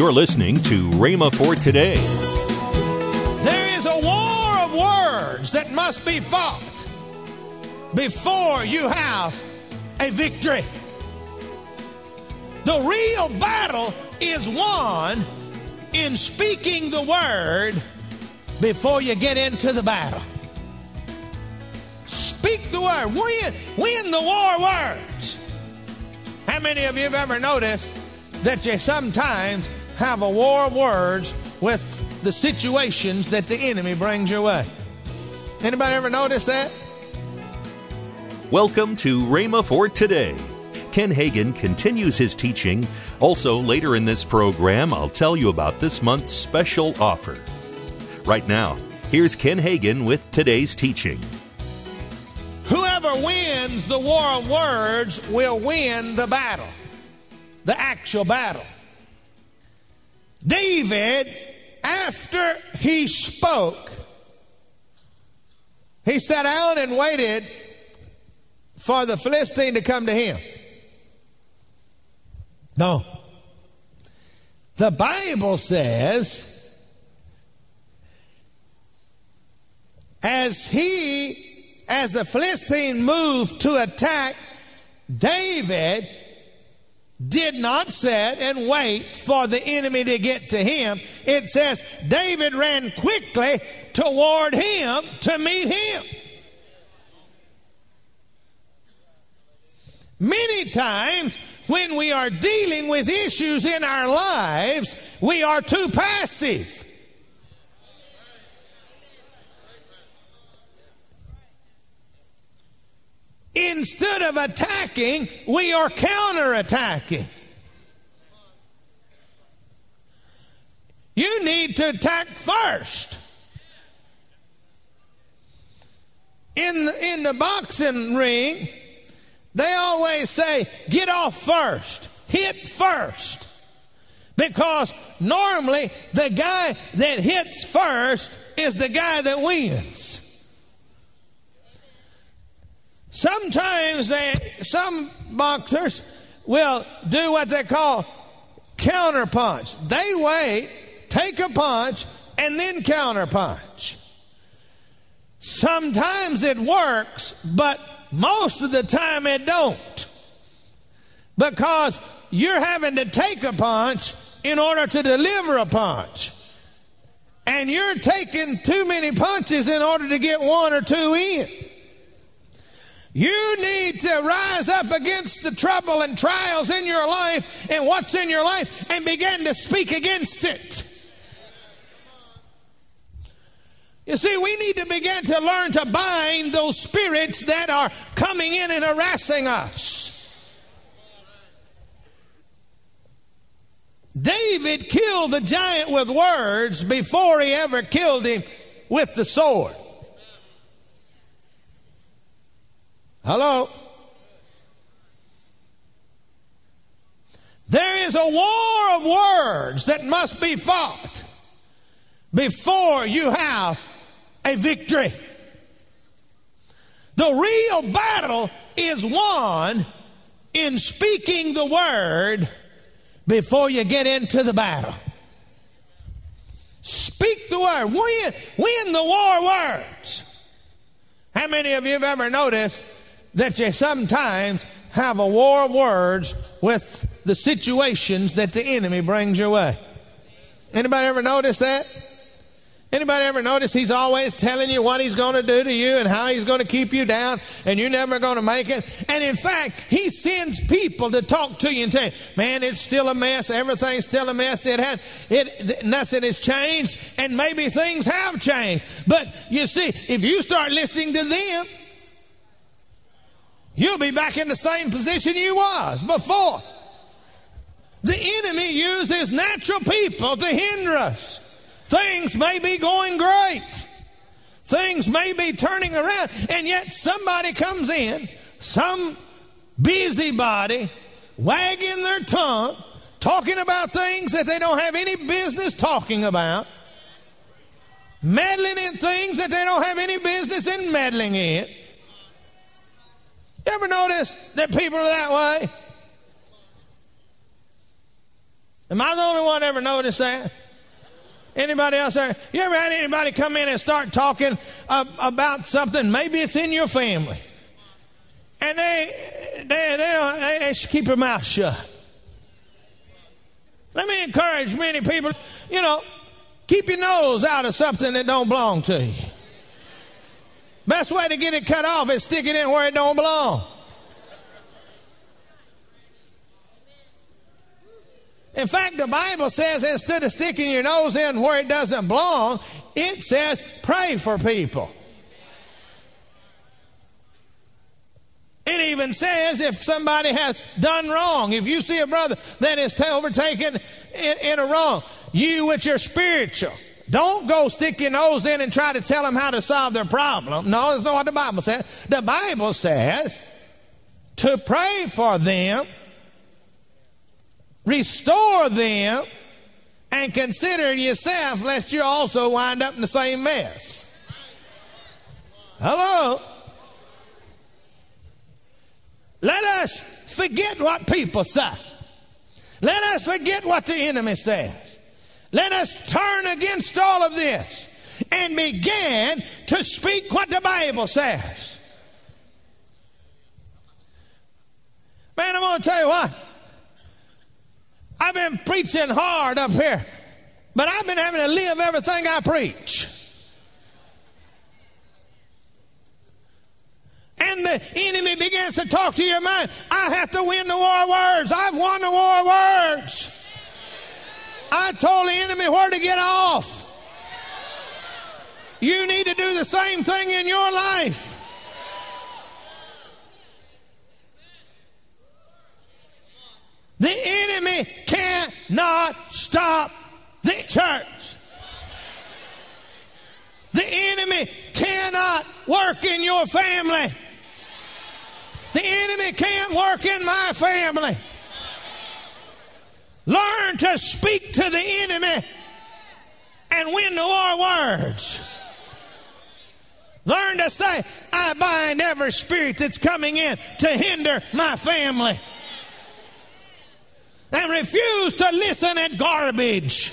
You're listening to Rhema for today. There is a war of words that must be fought before you have a victory. The real battle is won in speaking the word before you get into the battle. Speak the word. Win, win the war words. How many of you have ever noticed that you sometimes have a war of words with the situations that the enemy brings your way? Anybody ever notice that? Welcome to Rhema for today. Ken Hagin continues his teaching. Also, later in this program, I'll tell you about this month's special offer. Right now, here's Ken Hagin with today's teaching. Whoever wins the war of words will win the battle, the actual battle. David, after he spoke, he sat down and waited for the Philistine to come to him. No. The Bible says, as he, as the Philistine moved to attack, David did not sit and wait for the enemy to get to him. It says David ran quickly toward him to meet him. Many times when we are dealing with issues in our lives, we are too passive. Instead of attacking, we are counterattacking. You need to attack first. In the, in the boxing ring, they always say, get off first, hit first. Because normally the guy that hits first is the guy that wins. Sometimes they, some boxers will do what they call counter punch. They wait, take a punch, and then counter punch. Sometimes it works, but most of the time it don't. Because you're having to take a punch in order to deliver a punch. And you're taking too many punches in order to get one or two in. You need to rise up against the trouble and trials in your life and what's in your life and begin to speak against it. You see, we need to begin to learn to bind those spirits that are coming in and harassing us. David killed the giant with words before he ever killed him with the sword. Hello? There is a war of words that must be fought before you have a victory. The real battle is won in speaking the word before you get into the battle. Speak the word. Win, win the war words. How many of you have ever noticed that you sometimes have a war of words with the situations that the enemy brings your way? Anybody ever notice that? Anybody ever notice he's always telling you what he's going to do to you and how he's going to keep you down and you're never going to make it? And in fact, he sends people to talk to you and tell you, man, it's still a mess. Everything's still a mess. It had, it, nothing has changed and maybe things have changed. But you see, if you start listening to them, you'll be back in the same position you was before. The enemy uses natural people to hinder us. Things may be going great. Things may be turning around, and yet somebody comes in, some busybody, wagging their tongue, talking about things that they don't have any business talking about, meddling in things that they don't have any business in meddling in. Ever notice that people are that way? Am I the only one ever noticed that? Anybody else there? You ever had anybody come in and start talking uh, about something? Maybe it's in your family. And they, they, they, don't, they, they should keep their mouth shut. Let me encourage many people, you know, keep your nose out of something that don't belong to you. Best way to get it cut off is stick it in where it don't belong. In fact, the Bible says instead of sticking your nose in where it doesn't belong, it says pray for people. It even says if somebody has done wrong, if you see a brother that is overtaken in, in a wrong, you which are spiritual, don't go stick your nose in and try to tell them how to solve their problem. No, that's not what the Bible says. The Bible says to pray for them restore them, and consider yourself lest you also wind up in the same mess. Hello? Let us forget what people say. Let us forget what the enemy says. Let us turn against all of this and begin to speak what the Bible says. Man, I'm going to tell you what. I've been preaching hard up here, but I've been having to live everything I preach. And the enemy begins to talk to your mind. I have to win the war of words. I've won the war of words. I told the enemy where to get off. You need to do the same thing in your life. The enemy cannot stop the church. The enemy cannot work in your family. The enemy can't work in my family. Learn to speak to the enemy and win the war words. Learn to say, I bind every spirit that's coming in to hinder my family and refuse to listen at garbage.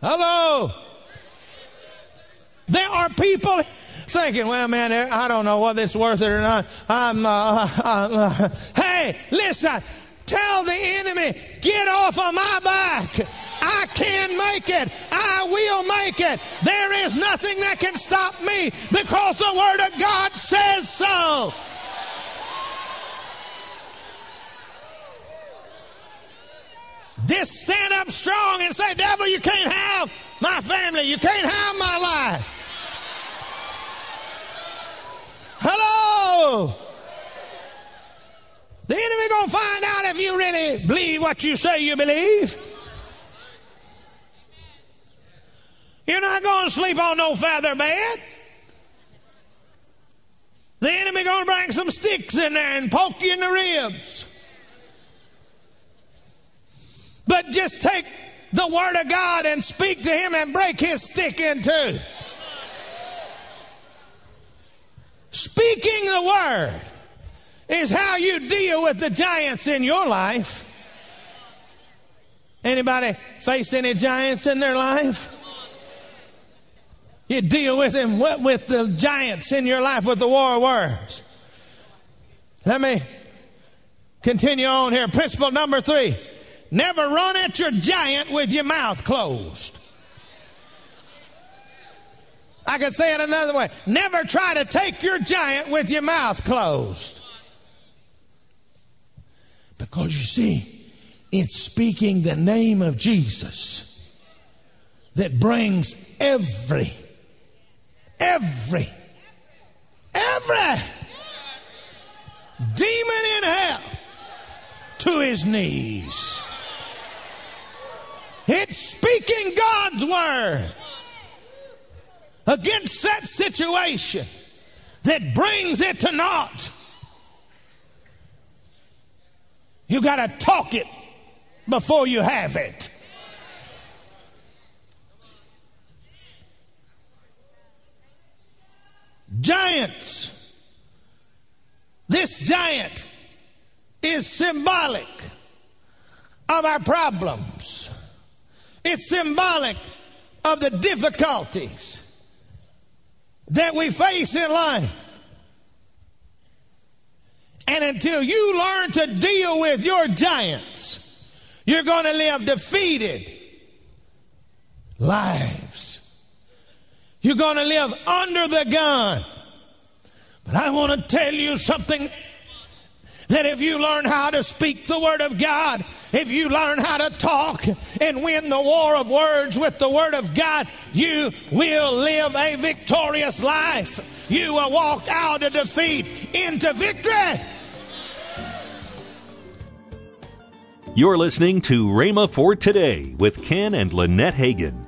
Hello. There are people thinking, well, man, I don't know whether it's worth it or not. I'm, uh, uh, uh, hey, listen, tell the enemy, get off of my back. I can make it. I will make it. There is nothing that can stop me because the Word of God says so. Just stand up strong and say, Devil, you can't have my family. You can't have my life. Hello. The enemy gonna find out if you really believe what you say you believe. You're not gonna sleep on no feather bed. The enemy gonna bring some sticks in there and poke you in the ribs. But just take the Word of God and speak to Him and break His stick in two. Speaking the Word is how you deal with the giants in your life. Anybody face any giants in their life? You deal with them what with the giants in your life with the war of words. Let me continue on here. Principle number three Never run at your giant with your mouth closed. I could say it another way. Never try to take your giant with your mouth closed. Because you see, it's speaking the name of Jesus that brings every, every, every demon in hell to his knees. It's speaking God's word against that situation that brings it to naught. You got to talk it before you have it. Giants. This giant is symbolic of our problems. It's symbolic of the difficulties that we face in life. And until you learn to deal with your giants, you're going to live defeated lives. You're going to live under the gun. But I want to tell you something that if you learn how to speak the Word of God, if you learn how to talk and win the war of words with the Word of God, you will live a victorious life. You will walk out of defeat into victory. You're listening to Rhema for Today with Ken and Lynette Hagin.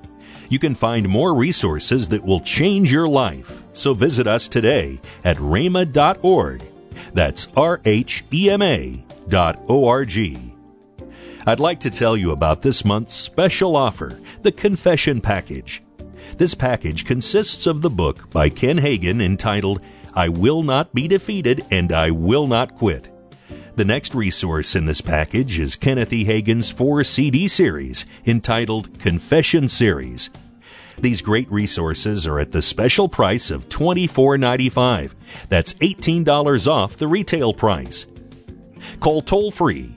You can find more resources that will change your life. So visit us today at rhema.org. That's R H E M A dot O R G. I'd like to tell you about this month's special offer, the Confession Package. This package consists of the book by Ken Hagin entitled I Will Not Be Defeated and I Will Not Quit. The next resource in this package is Kenneth E. Hagin's four CD series entitled Confession Series. These great resources are at the special price of $24.95. That's $18 off the retail price. Call toll free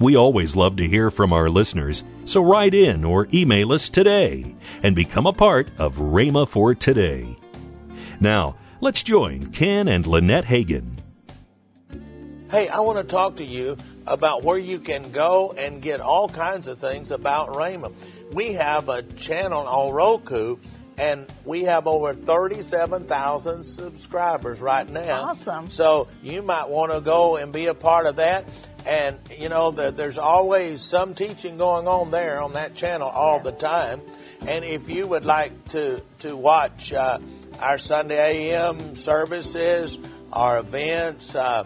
We always love to hear from our listeners, so write in or email us today and become a part of Rhema for Today. Now, let's join Ken and Lynette Hagin. Hey, I want to talk to you about where you can go and get all kinds of things about Rhema. We have a channel on Roku and we have over 37,000 subscribers right now. Awesome. So you might want to go and be a part of that. And, you know, the, there's always some teaching going on there on that channel all Yes. the time. And if you would like to, to watch uh, our Sunday AM services, our events, uh,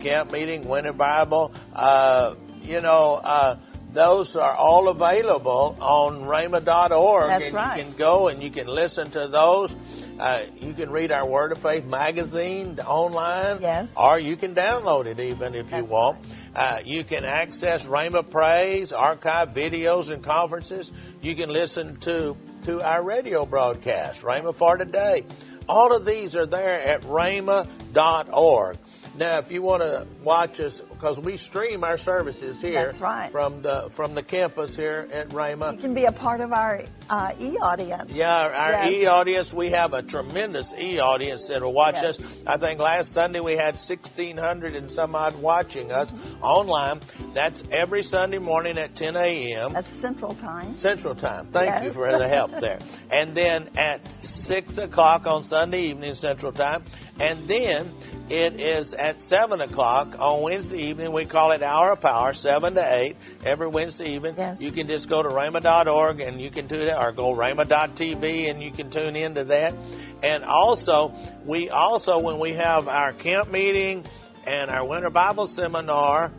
camp meeting, winter Bible, uh, you know, uh, those are all available on rhema.org. That's and right. You can go and you can listen to those. Uh, you can read our Word of Faith magazine online. Yes. Or you can download it even if you That's want. Uh, you can access Rhema Praise, archive videos and conferences. You can listen to, to our radio broadcast, Rhema for Today. All of these are there at rhema.org. Now, if you want to watch us, because we stream our services here That's right. from the from the campus here at Rhema. You can be a part of our uh, e audience. Yeah, our, our Yes. e audience, we have a tremendous e audience that will watch Yes. us. I think last Sunday we had 1,600 and some odd watching us Mm-hmm. online. That's every Sunday morning at 10 a.m. That's Central Time. Central Time. Thank you for the help there. And then at 6 o'clock on Sunday evening, Central Time. And then it is at 7 o'clock on Wednesday evening. We call it Hour of Power, 7 to 8, every Wednesday evening. Yes. You can just go to rhema.org and you can do that, or go rhema.tv and you can tune into that. And also, we also, when we have our camp meeting and our winter Bible seminar,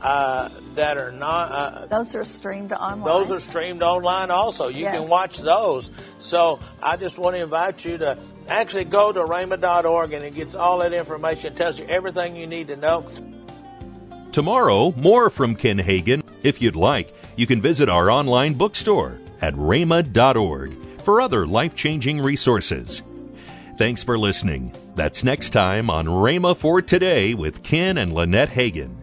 uh, that are not, uh, Those are streamed online. those are streamed online also. You can watch those. So I just want to invite you to actually go to rhema.org and it gets all that information, tells you everything you need to know. Tomorrow, more from Ken Hagin. If you'd like, you can visit our online bookstore at rhema.org for other life changing resources. Thanks for listening. That's next time on Rhema for Today with Ken and Lynette Hagin.